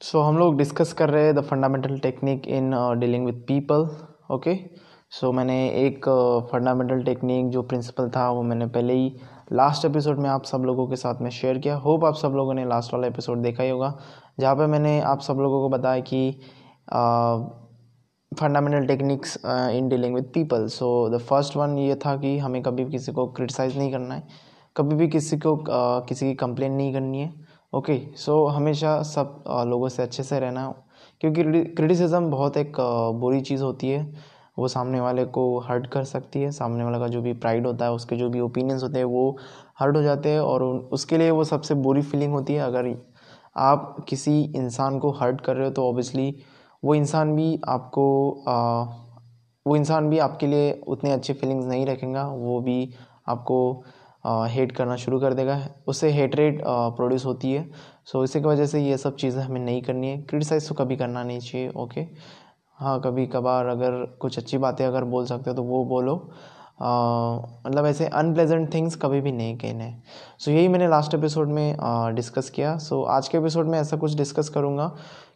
सो so, हम लोग discuss कर रहे हैं the fundamental technique in dealing with people okay so मैंने एक फंडामेंटल uh, टेक्निक जो प्रिंसिपल था वो मैंने पहले ही लास्ट एपिसोड में आप सब लोगों के साथ में शेयर किया। होप आप सब लोगों ने लास्ट वाला एपिसोड देखा ही होगा जहाँ पे मैंने आप सब लोगों को बताया कि fundamental techniques in dealing with people so the first one ये था कि हमें कभी किसी को क्रिटिसाइज़ नहीं करना है कभी भी किसी को uh, किसी की कंप्लेन नहीं करनी है। ओके सो हमेशा सब लोगों से अच्छे से रहना क्योंकि क्रिटिसिज्म बहुत एक बुरी चीज़ होती है। वो सामने वाले को हर्ट कर सकती है। सामने वाले का जो भी प्राइड होता है उसके जो भी ओपिनियंस होते हैं वो हर्ट हो जाते हैं और उसके लिए वो सबसे बुरी फीलिंग होती है। अगर आप किसी इंसान को हर्ट कर रहे हो तो ऑब्वियसली वो इंसान भी आपको आ, वो इंसान भी आपके लिए उतने अच्छे फीलिंग्स नहीं रखेगा। वो भी आपको हेट करना शुरू कर देगा। उससे हेटरेट प्रोड्यूस होती है। सो so, इसी की वजह से ये सब चीज़ें हमें नहीं करनी है। क्रिटिसाइज तो कभी करना नहीं चाहिए ओके हाँ कभी कभार अगर कुछ अच्छी बातें अगर बोल सकते हो तो वो बोलो। मतलब ऐसे अनप्लेजेंट थिंग्स कभी भी नहीं कहने हैं। सो so, यही मैंने लास्ट एपिसोड में डिस्कस किया। सो so, आज के एपिसोड में ऐसा कुछ डिस्कस करूँगा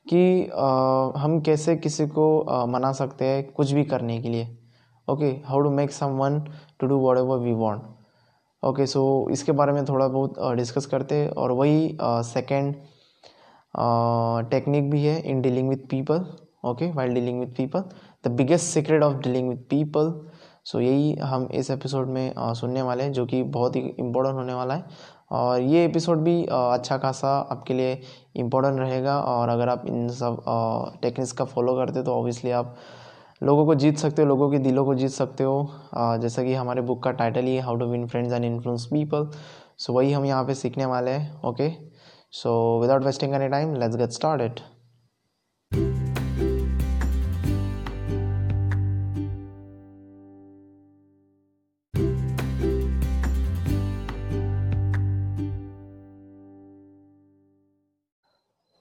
कि आ, हम कैसे किसी को आ, मना सकते हैं कुछ भी करने के लिए। Okay how to make someone to do whatever we want okay so इसके बारे में थोड़ा बहुत डिस्कस करते हैं और वही सेकेंड टेक्निक भी है in dealing with people okay while dealing with people the biggest secret of dealing with people so यही हम इस एपिसोड में uh, सुनने वाले हैं जो कि बहुत ही इम्पोर्टेंट होने वाला है। और ये एपिसोड भी uh, अच्छा खासा आपके लिए इम्पोर्टेंट रहेगा और अगर आप इन सब टेक्निक्स का फॉलो करते तो ऑब्वियसली आप लोगों को जीत सकते हो, लोगों के दिलों को जीत सकते हो। जैसा कि हमारे बुक का title he how to win friends and influence people so वही हम यहाँ पे सीखने वाले हैं okay so without wasting any time let's get started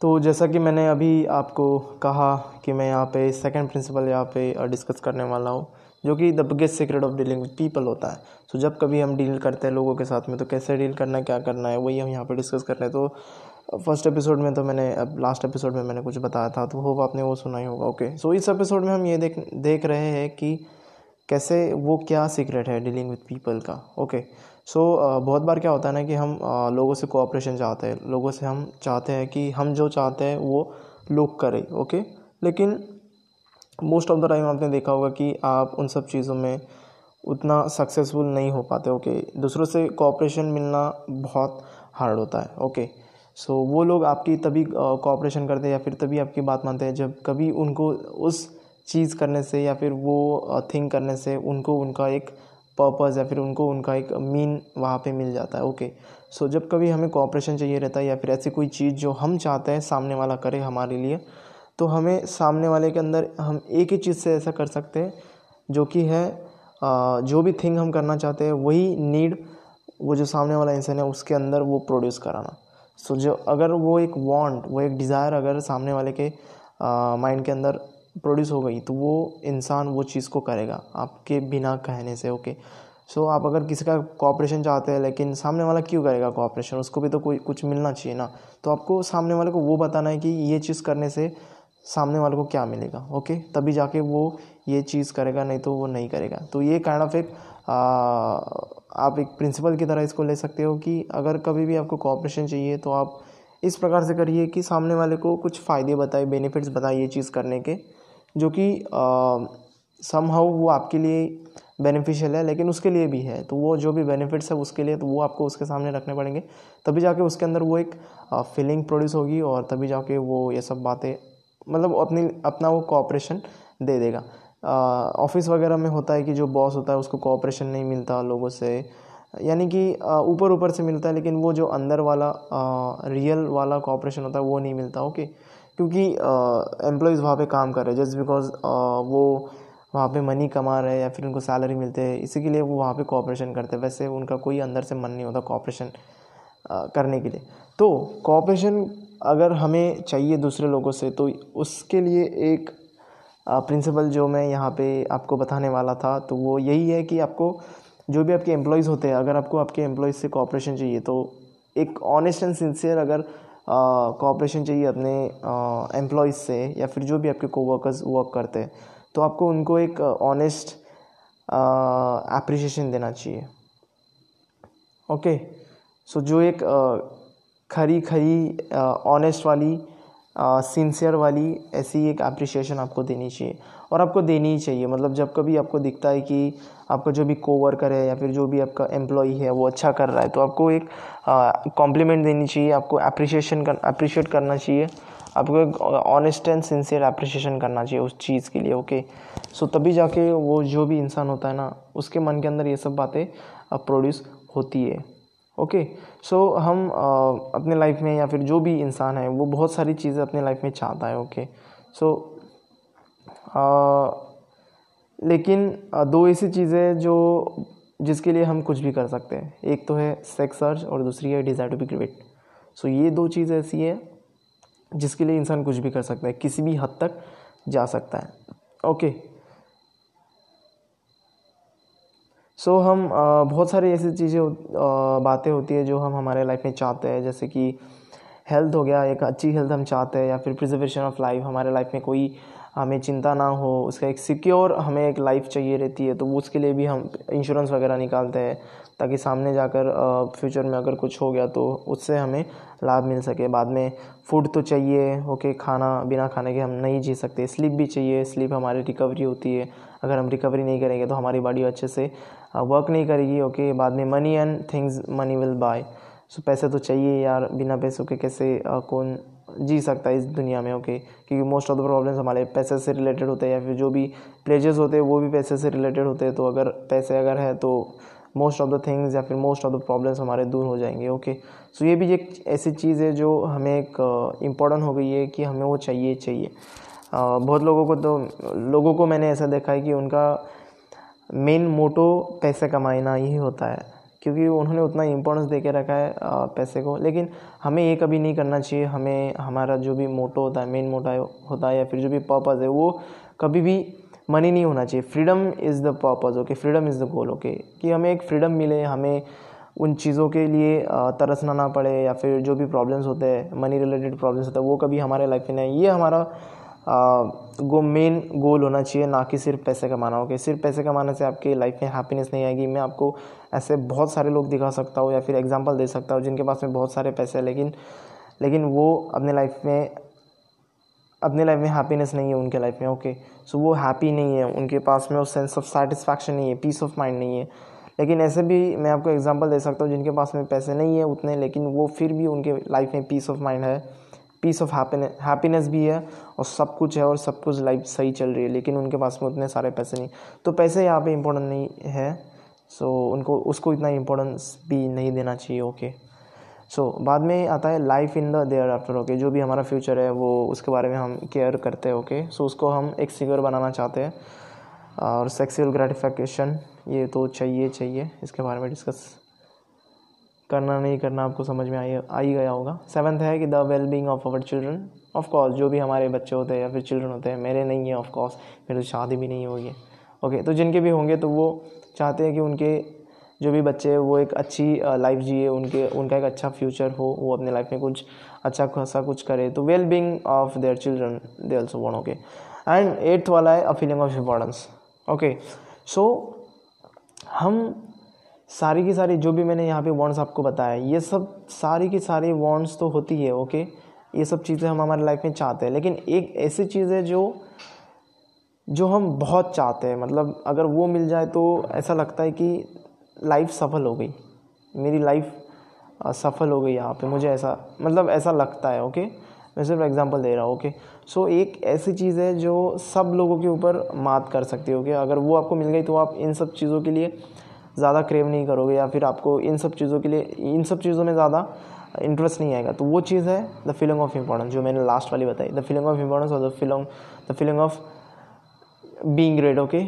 तो जैसा कि मैंने अभी आपको कहा कि मैं यहाँ पे सेकंड प्रिंसिपल यहाँ पे डिस्कस करने वाला हूँ, जो कि the biggest secret of dealing with people होता है। सो जब कभी हम डील करते हैं लोगों के साथ में तो कैसे डील करना है, क्या करना है, वही हम यहाँ पे डिस्कस कर रहे हैं। तो फ़र्स्ट एपिसोड में तो मैंने अब लास्ट एपिसोड में मैंने कुछ बताया था तो होप आपने वो सुना ही होगा ओके सो इस एपिसोड में हम ये देख देख रहे हैं कि कैसे वो क्या सीक्रेट है डीलिंग विद पीपल का? ओके सो so, बहुत बार क्या होता है ना कि हम लोगों से कोऑपरेशन चाहते हैं लोगों से हम चाहते हैं कि हम जो चाहते हैं वो लोग करें ओके लेकिन मोस्ट ऑफ़ द टाइम आपने देखा होगा कि आप उन सब चीज़ों में उतना सक्सेसफुल नहीं हो पाते ओके दूसरों से कोऑपरेशन मिलना बहुत हार्ड होता है ओके सो so, वो लोग आपकी तभी कोऑपरेशन करते हैं या फिर तभी आपकी बात मानते हैं जब कभी उनको उस चीज़ करने से या फिर वो थिंक करने से उनको उनका एक पर्पज़ या फिर उनको उनका एक मीन वहाँ पे मिल जाता है। ओके सो जब कभी हमें कोऑपरेशन चाहिए रहता है या फिर ऐसी कोई चीज़ जो हम चाहते हैं सामने वाला करे हमारे लिए तो हमें सामने वाले के अंदर हम एक ही चीज़ से ऐसा कर सकते हैं जो कि है जो भी थिंग हम करना चाहते हैं वही नीड वो जो सामने वाला इंसान है उसके अंदर वो प्रोड्यूस कराना। सो so, जो अगर वो एक वांट वो एक डिज़ायर अगर सामने वाले के माइंड के अंदर प्रोड्यूस हो गई तो वो इंसान वो चीज़ को करेगा आपके बिना कहने से ओके सो आप अगर किसी का कॉपरेशन चाहते हैं लेकिन सामने वाला क्यों करेगा कॉपरेशन उसको भी तो कोई कुछ मिलना चाहिए ना। तो आपको सामने वाले को वो बताना है कि ये चीज़ करने से सामने वाले को क्या मिलेगा ओके तभी जाके वो ये चीज़ करेगा नहीं तो वो नहीं करेगा। तो ये काइंड ऑफ़ एक आ, आप एक प्रिंसिपल की तरह इसको ले सकते हो कि अगर कभी भी आपको कॉपरेशन चाहिए तो आप इस प्रकार से करिए कि सामने वाले को कुछ फ़ायदे बताए बेनिफिट्स बताए ये चीज़ करने के। जो कि सम हाउ वो आपके लिए बेनिफिशियल है, लेकिन उसके लिए भी है। तो वो जो भी बेनिफिट्स है उसके लिए तो वो आपको उसके सामने रखने पड़ेंगे। तभी जाके उसके अंदर वो एक फीलिंग प्रोड्यूस होगी और तभी जाके वो ये सब बातें मतलब अपनी, अपना वो कॉपरेशन दे देगा। ऑफ़िस वगैरह में होता है कि जो बॉस होता है उसको कोऑपरेशन नहीं मिलता लोगों से। यानी कि ऊपर ऊपर से मिलता है, लेकिन वो जो अंदर वाला रियल वाला कॉपरेशन होता है वो नहीं मिलता ओके क्योंकि एम्प्लॉयज़ वहाँ पे काम कर रहे हैं जस्ट बिकॉज़ वो वहाँ पे मनी कमा रहे हैं या फिर उनको सैलरी मिलते हैं, इसी के लिए वो वहाँ पे कॉपरेशन करते हैं। वैसे उनका कोई अंदर से मन नहीं होता कॉपरेशन करने के लिए। तो कॉपरेशन अगर हमें चाहिए दूसरे लोगों से तो उसके लिए एक प्रिंसिपल जो मैं यहाँ पे आपको बताने वाला था तो वो यही है कि आपको जो भी आपके एम्प्लॉयज़ होते हैं, अगर आपको आपके एम्प्लॉयज़ से कॉपरेशन चाहिए तो एक ऑनेस्ट एंड सिंसियर अगर कॉपरेशन चाहिए अपने एम्प्लॉयज़ से या फिर जो भी आपके कोवर्कर्स वर्क करते हैं तो आपको उनको एक ऑनेस्ट अप्रिशिएशन देना चाहिए। ओके सो जो एक खरी खरी ऑनेस्ट वाली सिंसियर वाली ऐसी एक अप्रिशिएशन आपको देनी चाहिए। और आपको देनी ही चाहिए। मतलब जब कभी आपको दिखता है कि आपका जो भी कोवर्कर है या फिर जो भी आपका एम्प्लॉई है वो अच्छा कर रहा है तो आपको एक कॉम्प्लीमेंट देनी चाहिए आपको अप्रिशिएशन कर अप्रिशिएट करना चाहिए। आपको एक ऑनेस्ट एंड सिंसियर अप्रिशिएशन करना चाहिए उस चीज़ के लिए ओके सो तभी जाके वो जो भी इंसान होता है ना उसके मन के अंदर ये सब बातें प्रोड्यूस होती है ओके सो हम आ, अपने लाइफ में या फिर जो भी इंसान है वो बहुत सारी चीज़ें अपने लाइफ में चाहता है ओके सो लेकिन दो ऐसी चीज़ें जो जिसके लिए हम कुछ भी कर सकते हैं। एक तो है सेक्स सर्च और दूसरी है desire to be great so ये दो चीज़ ऐसी है जिसके लिए इंसान कुछ भी कर सकता है। किसी भी हद तक जा सकता है। ओके सो so, हम बहुत सारी ऐसी चीज़ें बातें होती है जो हम हमारे लाइफ में चाहते हैं। जैसे कि हेल्थ हो गया एक अच्छी हेल्थ हम चाहते हैं या फिर प्रिजर्वेशन ऑफ़ लाइफ हमारे लाइफ में कोई हमें चिंता ना हो, उसका एक सिक्योर हमें एक लाइफ चाहिए रहती है तो उसके लिए भी हम इंश्योरेंस वगैरह निकालते हैं, ताकि सामने जाकर फ्यूचर में अगर कुछ हो गया तो उससे हमें लाभ मिल सके। बाद में फ़ूड तो चाहिए ओके खाना, बिना खाने के हम नहीं जी सकते। स्लीप भी चाहिए स्लीप हमारी रिकवरी होती है। अगर हम रिकवरी नहीं करेंगे तो हमारी बॉडी अच्छे से वर्क नहीं करेगी ओके बाद में money and things money will buy so पैसे तो चाहिए यार, बिना पैसों के कैसे कौन जी सकता है इस दुनिया में ओके क्योंकि मोस्ट ऑफ़ द प्रॉब्लम्स हमारे पैसे से रिलेटेड होते हैं या फिर जो भी प्लेजेस होते हैं, वो भी पैसे से रिलेटेड होते हैं। तो अगर पैसे अगर है तो मोस्ट ऑफ़ द थिंग्स या फिर मोस्ट ऑफ़ द प्रॉब्लम्स हमारे दूर हो जाएँगे ओके सो ये भी एक ऐसी चीज़ है जो हमें एक इंपॉर्टेंट हो गई है कि हमें वो चाहिए चाहिए। बहुत लोगों को तो लोगों को मैंने ऐसा देखा है कि उनका मेन मोटो पैसे कमाना ही होता है। क्योंकि उन्होंने उतना इम्पोर्टेंस दे के रखा है पैसे को। लेकिन हमें ये कभी नहीं करना चाहिए। हमें हमारा जो भी मोटो होता है मेन मोटा होता है या फिर जो भी पर्पज़ है, वो कभी भी मनी नहीं होना चाहिए। Freedom is the purpose okay freedom is the goal okay कि हमें एक फ्रीडम मिले, हमें उन चीज़ों के लिए तरसना ना पड़े या फिर जो भी प्रॉब्लम्स होते हैं मनी रिलेटेड प्रॉब्लम्स होते हैं, वो कभी हमारे लाइफ में नहीं ये हमारा गो मेन गोल होना चाहिए, ना कि सिर्फ़ पैसे कमाना। हो सिर्फ़ पैसे कमाने से आपकी लाइफ में हैप्पीनेस नहीं आएगी। मैं आपको ऐसे बहुत सारे लोग दिखा सकता हूँ या फिर एग्जांपल दे सकता हूँ जिनके पास में बहुत सारे पैसे हैं, लेकिन लेकिन वो अपने लाइफ में, अपने लाइफ में हैप्पीनेस नहीं है उनके लाइफ में ओके सो वो हैप्पी नहीं है, उनके पास में वो सेंस ऑफ़ सेटिस्फैक्शन नहीं है पीस ऑफ़ माइंड नहीं है। लेकिन ऐसे भी मैं आपको एग्जांपल दे सकता हूँ जिनके पास में पैसे नहीं है उतने, लेकिन वो फिर भी उनके लाइफ में पीस ऑफ़ माइंड है। पीस ऑफ़ हैप्पीनेस भी है और सब कुछ है और सब कुछ लाइफ सही चल रही है लेकिन उनके पास में उतने सारे पैसे नहीं। तो पैसे यहाँ पे इम्पोर्टेंट नहीं है सो so, उनको उसको इतना इम्पोर्टेंस भी नहीं देना चाहिए ओके सो so, बाद में आता है life in the thereafter okay जो भी हमारा फ्यूचर है वो उसके बारे में हम केयर करते हैं ओके सो उसको हम एक सिक्योर बनाना चाहते हैं और सेक्सुअल ग्रेटिफिकेशन ये तो चाहिए चाहिए इसके बारे में डिस्कस करना नहीं करना आपको समझ में आई आ ही गया होगा। सेवन्थ है कि the well being of our children of course जो भी हमारे बच्चे होते हैं या फिर चिल्ड्रन होते हैं, मेरे नहीं है ऑफ़ कोर्स मेरी तो शादी भी नहीं होगी। ओके तो जिनके भी होंगे तो वो चाहते हैं कि उनके जो भी बच्चे हैं, वो एक अच्छी लाइफ जिए, उनके, उनका एक अच्छा फ्यूचर हो, वो अपने लाइफ में कुछ अच्छा खासा कुछ करे। तो well being of their children they also want okay and eighth वाला है a feeling of importance okay so हम सारी की सारी जो भी मैंने यहाँ पे वॉन्ट्स आपको बताया, ये सब सारी की सारी वॉन्ट्स तो होती है ओके ये सब चीज़ें हम हमारे लाइफ में चाहते हैं। लेकिन एक ऐसी चीज़ है जो जो हम बहुत चाहते हैं। मतलब अगर वो मिल जाए तो ऐसा लगता है कि लाइफ सफल हो गई। मेरी लाइफ सफल हो गई यहाँ पे। मुझे ऐसा मतलब ऐसा लगता है ओके मैं सिर्फ़ एग्जांपल दे रहा हूँ ओके सो एक ऐसी चीज़ है जो सब लोगों के ऊपर मात कर सकती है ओके अगर वो आपको मिल गई तो आप इन सब चीज़ों के लिए ज़्यादा क्रेव नहीं करोगे या फिर आपको इन सब चीज़ों के लिए, इन सब चीज़ों में ज़्यादा इंटरेस्ट नहीं आएगा। तो वो चीज़ है द फीलिंग ऑफ़ इम्पोर्टेंस जो मैंने लास्ट वाली बताई। द फीलिंग ऑफ़ इम्पोर्टेंस और the feeling the feeling of being great okay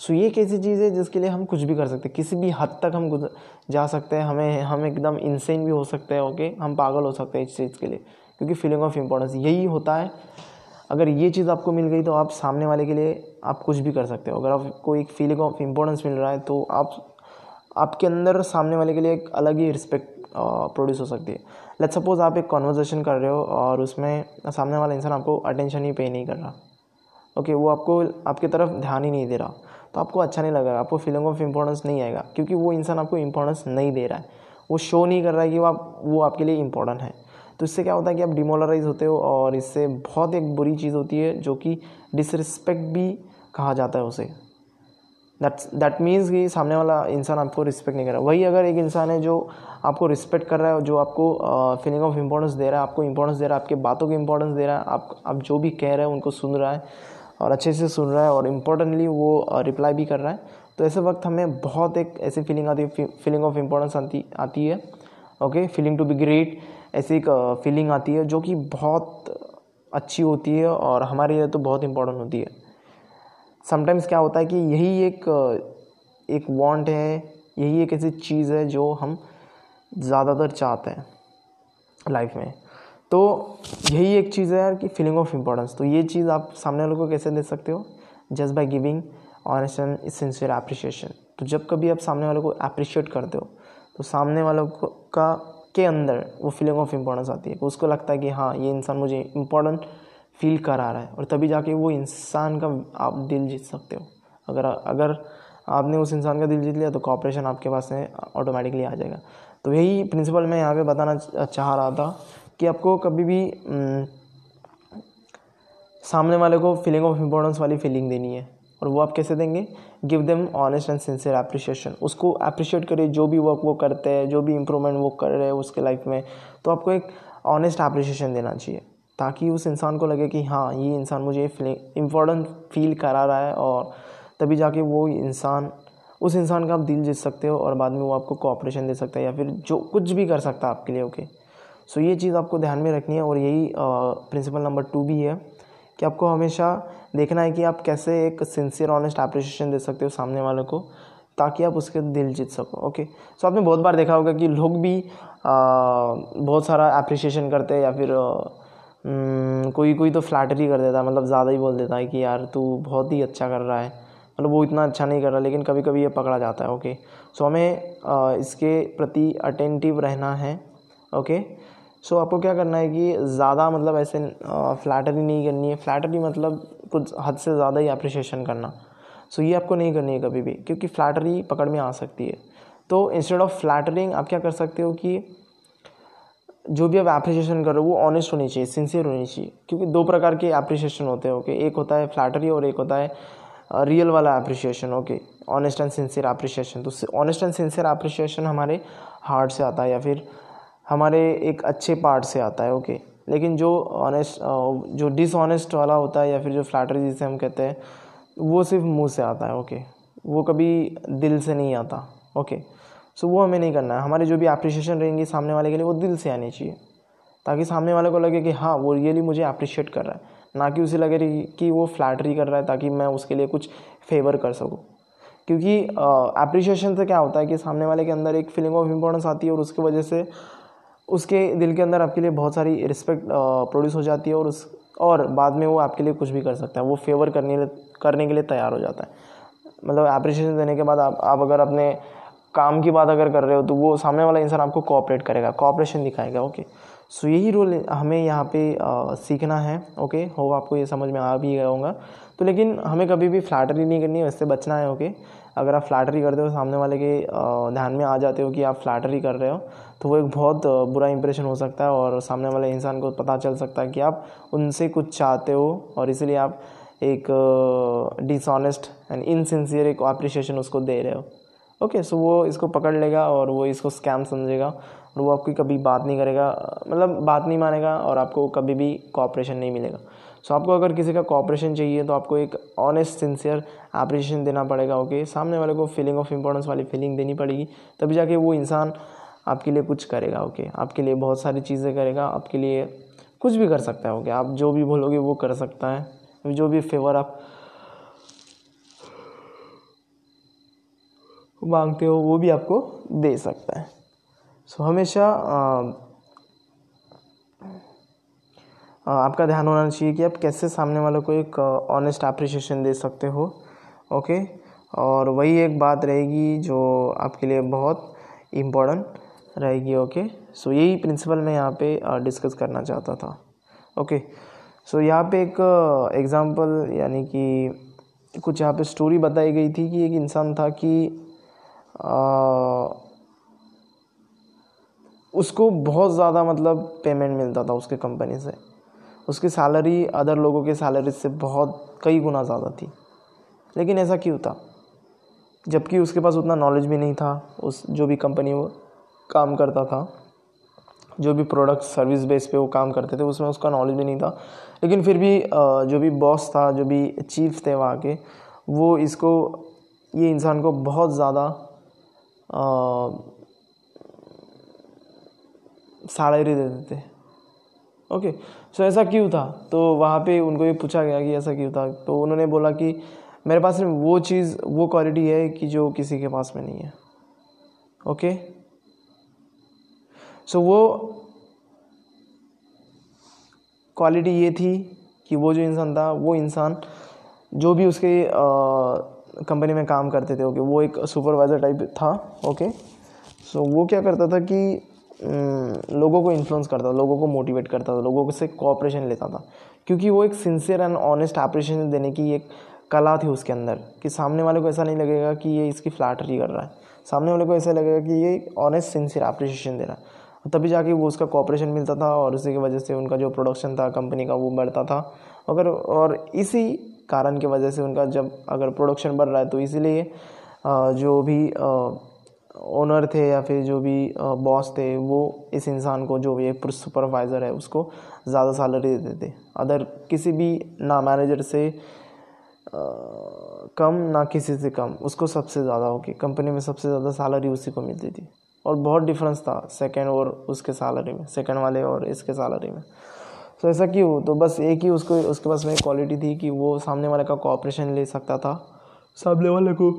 so ये एक ऐसी चीज़ है जिसके लिए हम कुछ भी कर सकते हैं। किसी भी हद तक हम जा सकते हैं। हमें, हम एकदम इंसेन भी हो सकते हैं ओके हम पागल हो सकते हैं इस चीज़ के लिए। क्योंकि फीलिंग ऑफ़ इम्पोर्टेंस यही होता है अगर ये चीज़ आपको मिल गई तो आप सामने वाले के लिए आप कुछ भी कर सकते हो। अगर आपको एक फीलिंग ऑफ़ इम्पोर्टेंस मिल रहा है तो आप आपके अंदर सामने वाले के लिए एक अलग ही रिस्पेक्ट प्रोड्यूस हो सकती है। लेट सपोज़ आप एक कॉन्वर्जेसन कर रहे हो और उसमें सामने वाला इंसान आपको अटेंशन ही पे नहीं कर रहा। ओके okay, वो आपको आपकी तरफ़ ध्यान ही नहीं दे रहा। तो आपको अच्छा नहीं लगेगा आपको फीलिंग ऑफ़ इम्पोर्टेंस नहीं आएगा क्योंकि वो इंसान आपको इम्पोर्टेंस नहीं दे रहा है। वो शो नहीं कर रहा है कि वो आप वो आपके लिए इम्पोर्टेंट है। तो इससे क्या होता है कि आप डिमोलराइज होते हो और इससे बहुत एक बुरी चीज़ होती है जो कि डिसरिस्पेक्ट भी कहा जाता है उसे। दैट्स दैट मीन्स कि सामने वाला इंसान आपको रिस्पेक्ट नहीं कर रहा। वही अगर एक इंसान है जो आपको रिस्पेक्ट कर रहा है, जो आपको फीलिंग ऑफ़ इम्पोर्टेंस दे रहा है, आपको इंपॉर्टेंस दे रहा है, आपके बातों को इंपॉर्टेंस दे रहा है, आप आप जो भी कह रहे हैं उनको सुन रहा है और अच्छे से सुन रहा है और इम्पोर्टेंटली वो रिप्लाई भी कर रहा है तो ऐसे वक्त हमें बहुत एक ऐसी फीलिंग आती है फीलिंग ऑफ़ इम्पोर्टेंस आती आती है okay feeling to be great ऐसी एक फीलिंग आती है जो कि बहुत अच्छी होती है और हमारे लिए तो बहुत इम्पोर्टेंट होती है। समटाइम्स क्या होता है कि यही एक एक वांट है, यही एक ऐसी चीज़ है जो हम ज़्यादातर चाहते हैं लाइफ में। तो यही एक चीज़ है यार कि फीलिंग ऑफ़ इम्पोर्टेंस तो ये चीज़ आप सामने वालों को कैसे दे सकते हो? Just by giving honest and sincere appreciation तो जब कभी आप सामने वालों को अप्रिशिएट करते हो तो सामने वालों को का अंदर वो फीलिंग ऑफ़ इम्पोर्टेंस आती है। उसको लगता है कि हाँ ये इंसान मुझे इम्पोर्टेंट फील करा रहा है और तभी जाके वो इंसान का आप दिल जीत सकते हो। अगर अगर आपने उस इंसान का दिल जीत लिया तो कॉपरेशन आपके पास में ऑटोमेटिकली आ जाएगा। तो यही प्रिंसिपल मैं यहाँ पे बताना चाह रहा था कि आपको कभी भी सामने वाले को फीलिंग ऑफ़ इम्पोर्टेंस वाली फीलिंग देनी है और वो आप कैसे देंगे? Give them honest and sincere appreciation उसको अप्रिशिएट करिए, जो भी वर्क वो करते हैं, जो भी इम्प्रूवमेंट वो कर रहे हैं उसके लाइफ में तो आपको एक ऑनेस्ट अप्रिशिएशन देना चाहिए, ताकि उस इंसान को लगे कि हाँ ये इंसान मुझे इम्पोर्टेंट फील करा रहा है और तभी जाके वो इंसान, उस इंसान का आप दिल जीत सकते हो और बाद में वो आपको कोऑपरेशन दे सकता है या फिर जो कुछ भी कर सकता है आपके लिए ओके सो ये चीज़ आपको ध्यान में रखनी है और यही प्रिंसिपल नंबर टू भी है। कि आपको हमेशा देखना है कि आप कैसे एक सिंसियर ऑनेस्ट अप्रिशिएशन दे सकते हो सामने वाले को ताकि आप उसके दिल जीत सको ओके सो आपने बहुत बार देखा होगा कि लोग भी आ, बहुत सारा अप्रिशिएशन करते हैं या फिर आ, कोई कोई तो फ्लैटरी कर देता है मतलब ज़्यादा ही बोल देता है कि यार तू बहुत ही अच्छा कर रहा है मतलब वो इतना अच्छा नहीं कर रहा लेकिन कभी कभी ये पकड़ा जाता है ओके सो हमें इसके प्रति अटेंटिव रहना है ओके सो so, आपको क्या करना है कि ज़्यादा मतलब ऐसे फ्लैटरी नहीं करनी है। फ्लैटरी मतलब कुछ हद से ज़्यादा ही अप्रिशिएशन करना। सो so, ये आपको नहीं करनी है कभी भी क्योंकि फ्लैटरी पकड़ में आ सकती है। तो इंस्टेड ऑफ़ फ्लैटरिंग आप क्या कर सकते हो कि जो भी आप अप्रिशिएशन कर वो ऑनेस्ट होनी चाहिए सिंसियर होनी चाहिए। क्योंकि दो प्रकार के अप्रिशिएशन होते हैं ओके एक होता है फ्लैटरी और एक होता है रियल वाला appreciation okay honest and sincere appreciation तो ऑनेस्ट एंड सिंसियर अप्रिशिएशन हमारे हार्ट से आता है या फिर हमारे एक अच्छे पार्ट से आता है ओके लेकिन जो ऑनेस्ट जो डिसऑनेस्ट वाला होता है या फिर जो फ्लैटरी जिसे हम कहते हैं, वो सिर्फ़ मुँह से आता है ओके वो कभी दिल से नहीं आता ओके सो वो हमें नहीं करना है। हमारे जो भी अप्रिशिएशन रहेंगे सामने वाले के लिए, वो दिल से आनी चाहिए, ताकि सामने वाले को लगे कि हाँ वो रियली मुझे अप्रिशिएट कर रहा है। ना कि उसे लगे कि वो फ्लैटरी कर रहा है, ताकि मैं उसके लिए कुछ फेवर कर सकूँ। क्योंकि अप्रिशिएशन से क्या होता है कि सामने वाले के अंदर एक फीलिंग ऑफ़ इम्पोर्टेंस आती है और उसकी वजह से उसके दिल के अंदर आपके लिए बहुत सारी रिस्पेक्ट प्रोड्यूस हो जाती है और उस और बाद में वो आपके लिए कुछ भी कर सकता है। वो फेवर करने करने के लिए तैयार हो जाता है। मतलब अप्रिशिएशन देने के बाद आप आप अगर अपने काम की बात अगर कर रहे हो तो वो सामने वाला इंसान आपको कोऑपरेट करेगा। कोऑपरेशन दिखाएगा ओके सो यही रोल हमें यहाँ पे आ, सीखना है ओके हो आपको ये समझ में आ भी गया होगा। तो लेकिन हमें कभी भी फ्लैटरी नहीं करनी है उससे बचना है ओके अगर आप फ्लैटरी करते हो सामने वाले के ध्यान में आ जाते हो कि आप फ्लैटरी कर रहे हो तो वो एक बहुत बुरा इंप्रेशन हो सकता है और सामने वाले इंसान को पता चल सकता है कि आप उनसे कुछ चाहते हो और इसीलिए आप एक डिसऑनेस्ट एंड इनसिंसियर एक अप्रिशिएशन उसको दे रहे हो। ओके सो वो इसको पकड़ लेगा और वो इसको स्कैम समझेगा और वो आपकी कभी बात नहीं करेगा मतलब बात नहीं मानेगा और आपको कभी भी कॉपरेशन नहीं मिलेगा। सो आपको अगर किसी का कॉपरेशन चाहिए तो आपको एक ऑनेस्ट सिंसियर अप्रिशिएशन देना पड़ेगा ओके सामने वाले को फीलिंग ऑफ़ इंपॉर्टेंस वाली फीलिंग देनी पड़ेगी तभी जाके वो इंसान आपके लिए कुछ करेगा ओके आपके लिए बहुत सारी चीज़ें करेगा आपके लिए कुछ भी कर सकता है ओके आप जो भी बोलोगे वो कर सकता है। जो भी फेवर आप मांगते हो वो भी आपको दे सकता है। सो so, हमेशा आ, आपका ध्यान होना चाहिए कि आप कैसे सामने वालों को एक ऑनेस्ट अप्रिशिएशन दे सकते हो ओके और वही एक बात रहेगी जो आपके लिए बहुत इम्पोर्टेंट रहेगी ओके सो यही प्रिंसिपल मैं यहाँ पे डिस्कस करना चाहता था ओके सो यहाँ पे एक एग्ज़ाम्पल यानी कि कुछ यहाँ पे स्टोरी बताई गई थी कि एक इंसान था कि आ, उसको बहुत ज़्यादा मतलब पेमेंट मिलता था उसके कंपनी से। उसकी सैलरी अदर लोगों के सैलरी से बहुत कई गुना ज़्यादा थी। लेकिन ऐसा क्यों था? जबकि उसके पास उतना नॉलेज भी नहीं था, उस जो भी कंपनी वो काम करता था, जो भी प्रोडक्ट सर्विस बेस पे वो काम करते थे, उसमें उसका नॉलेज भी नहीं था। लेकिन फिर भी जो भी बॉस था, जो भी चीफ थे वहाँ के, वो इसको, ये इंसान को बहुत ज़्यादा सैलरी देते थे। ओके सो ऐसा क्यों था? तो वहाँ पे उनको ये पूछा गया कि ऐसा क्यों था? तो उन्होंने बोला कि मेरे पास में वो चीज़, वो क्वालिटी है कि जो किसी के पास में नहीं है। ओके सो वो क्वालिटी ये थी कि वो जो इंसान था, वो इंसान जो भी उसके कंपनी में काम करते थे ओके वो एक सुपरवाइज़र टाइप था ओके सो वो क्या करता था कि लोगों को इन्फ्लुएंस करता था, लोगों को मोटिवेट करता था, लोगों से कोऑपरेशन लेता था। क्योंकि वो एक सिंसियर एंड ऑनेस्ट अप्रिशिएशन देने की एक कला थी उसके अंदर, कि सामने वाले को ऐसा नहीं लगेगा कि ये इसकी फ्लैटरी कर रहा है। सामने वाले को ऐसा लगेगा कि ये ऑनेस्ट सिंसियर अप्रिशिएशन दे रहा है। तभी जाके वो उसका कॉपरेशन मिलता था और उसी की वजह से उनका जो प्रोडक्शन था कंपनी का, वो बढ़ता था। अगर, और इसी कारण की वजह से उनका जब अगर प्रोडक्शन बढ़ रहा है तो इसीलिए जो भी ओनर थे या फिर जो भी बॉस थे, वो इस इंसान को जो भी एक सुपरवाइज़र है, उसको ज़्यादा सैलरी देते। थे अदर किसी भी ना मैनेजर से कम, ना किसी से कम, उसको सबसे ज़्यादा होगी कंपनी में सबसे ज़्यादा सैलरी उसी को मिलती थी। और बहुत डिफरेंस था सेकेंड और उसके सैलरी में सेकेंड वाले और इसके सैलरी में। तो ऐसा क्यों? तो बस एक ही उसको, उसके पास में क्वालिटी थी कि वो सामने वाले का कोऑपरेशन ले सकता था। सामने वाले को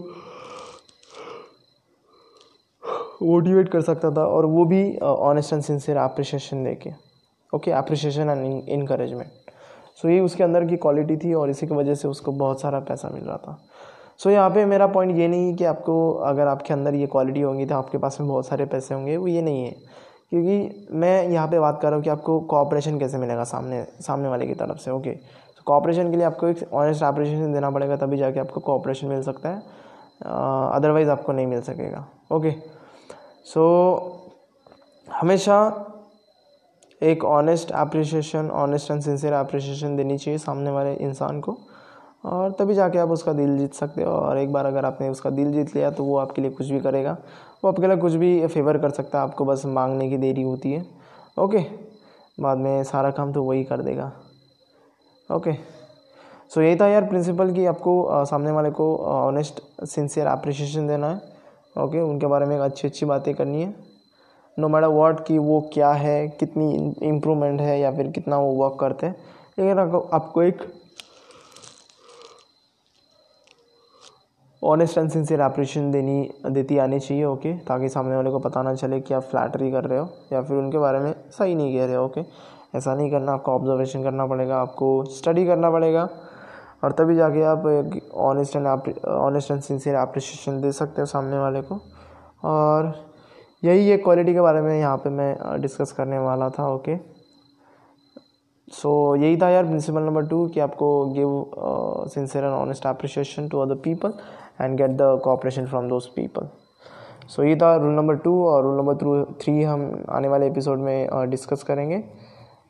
मोटिवेट कर सकता था और वो भी ऑनेस्ट एंड सिंसियर अप्रिशिएशन दे के okay appreciation and encouragement so ये उसके अंदर की क्वालिटी थी और इसी की वजह से उसको बहुत सारा पैसा मिल रहा था। सो so, यहाँ पे मेरा पॉइंट ये नहीं कि आपको अगर आपके अंदर ये क्वालिटी होगी तो आपके पास में बहुत सारे पैसे होंगे वो ये नहीं है। क्योंकि मैं यहाँ पे बात कर रहा हूँ कि आपको कॉपरेशन कैसे मिलेगा सामने सामने वाले की तरफ़ से ओके तो कॉपरेशन के लिए आपको एक ऑनेस्ट ऑपरेशन देना पड़ेगा तभी जाके आपको कॉपरेशन मिल सकता है। अदरवाइज़ आपको नहीं मिल सकेगा ओके सो so, हमेशा एक honest appreciation honest and sincere appreciation देनी चाहिए सामने वाले इंसान को। और तभी जाके आप उसका दिल जीत सकते हो। और एक बार अगर आपने उसका दिल जीत लिया तो वो आपके लिए कुछ भी करेगा। वो आपके लिए कुछ भी फेवर कर सकता है। आपको बस मांगने की देरी होती है। ओके बाद में सारा काम तो वही कर देगा। ओके सो यही था यार प्रिंसिपल कि आपको सामने वाले को ऑनेस्ट सिंसियर अप्रिशिएशन देना है। ओके उनके बारे में अच्छी अच्छी बातें करनी है। नो मैटर वॉट कि वो क्या है, कितनी इम्प्रूवमेंट है या फिर कितना वो वर्क करते हैं। लेकिन आपको एक ऑनेस्ट एंड सिंसियर अप्रिशिएशन देनी, देती आनी चाहिए ओके ताकि सामने वाले को पता ना चले कि आप फ्लैटरी कर रहे हो या फिर उनके बारे में सही नहीं कह रहे हो ओके ऐसा नहीं करना, आपको ऑब्जर्वेशन करना पड़ेगा, आपको स्टडी करना पड़ेगा। और तभी जाके आप honest and honest and sincere appreciation दे सकते हो सामने वाले को। और यही एक क्वालिटी के बारे में यहाँ पे मैं डिस्कस करने वाला था ओके सो so, यही था यार प्रिंसिपल नंबर टू कि आपको give sincere and honest appreciation to other people and get the cooperation from those people so ये था रूल नंबर टू और रूल नंबर थ्री हम आने वाले एपिसोड में डिस्कस करेंगे।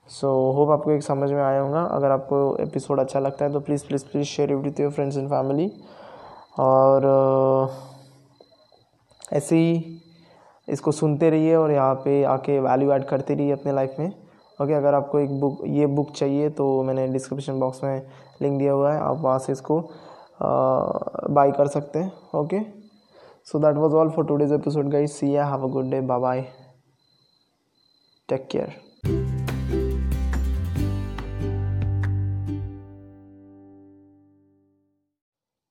सो होप आपको एक समझ में आया होगा। अगर आपको एपिसोड अच्छा लगता है तो please please please share it with your friends and family और ऐसे ही इसको सुनते रहिए और यहाँ पे आके वैल्यू ऐड करते रहिए अपने लाइफ में। ओके अगर आपको एक बुक ये बुक चाहिए तो मैंने डिस्क्रिप्शन बॉक्स में लिंक दिया हुआ है। आप वहाँ से इसको बाई कर सकते हैं। Okay so that was all for today's episode guys see have a good day bye bye take care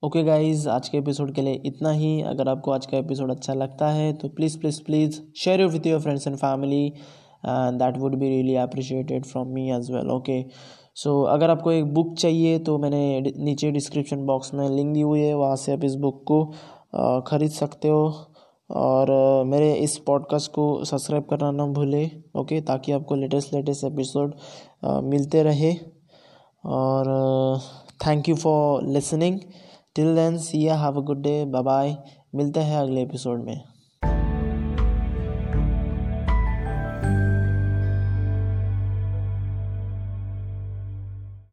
okay guys आज के एपिसोड के लिए इतना ही। अगर आपको आज का एपिसोड अच्छा लगता है तो please please please share you with your friends and family and that would be really appreciated from me as well okay so अगर आपको एक बुक चाहिए तो मैंने नीचे डिस्क्रिप्शन बॉक्स में लिंक दी हुई है, वहाँ से आप इस बुक को ख़रीद सकते हो। और मेरे इस पॉडकास्ट को सब्सक्राइब करना ना भूलें ओके ताकि आपको लेटेस्ट लेटेस्ट एपिसोड मिलते रहे। और thank you for listening till then see ya have a good day bye bye मिलते हैं अगले एपिसोड में।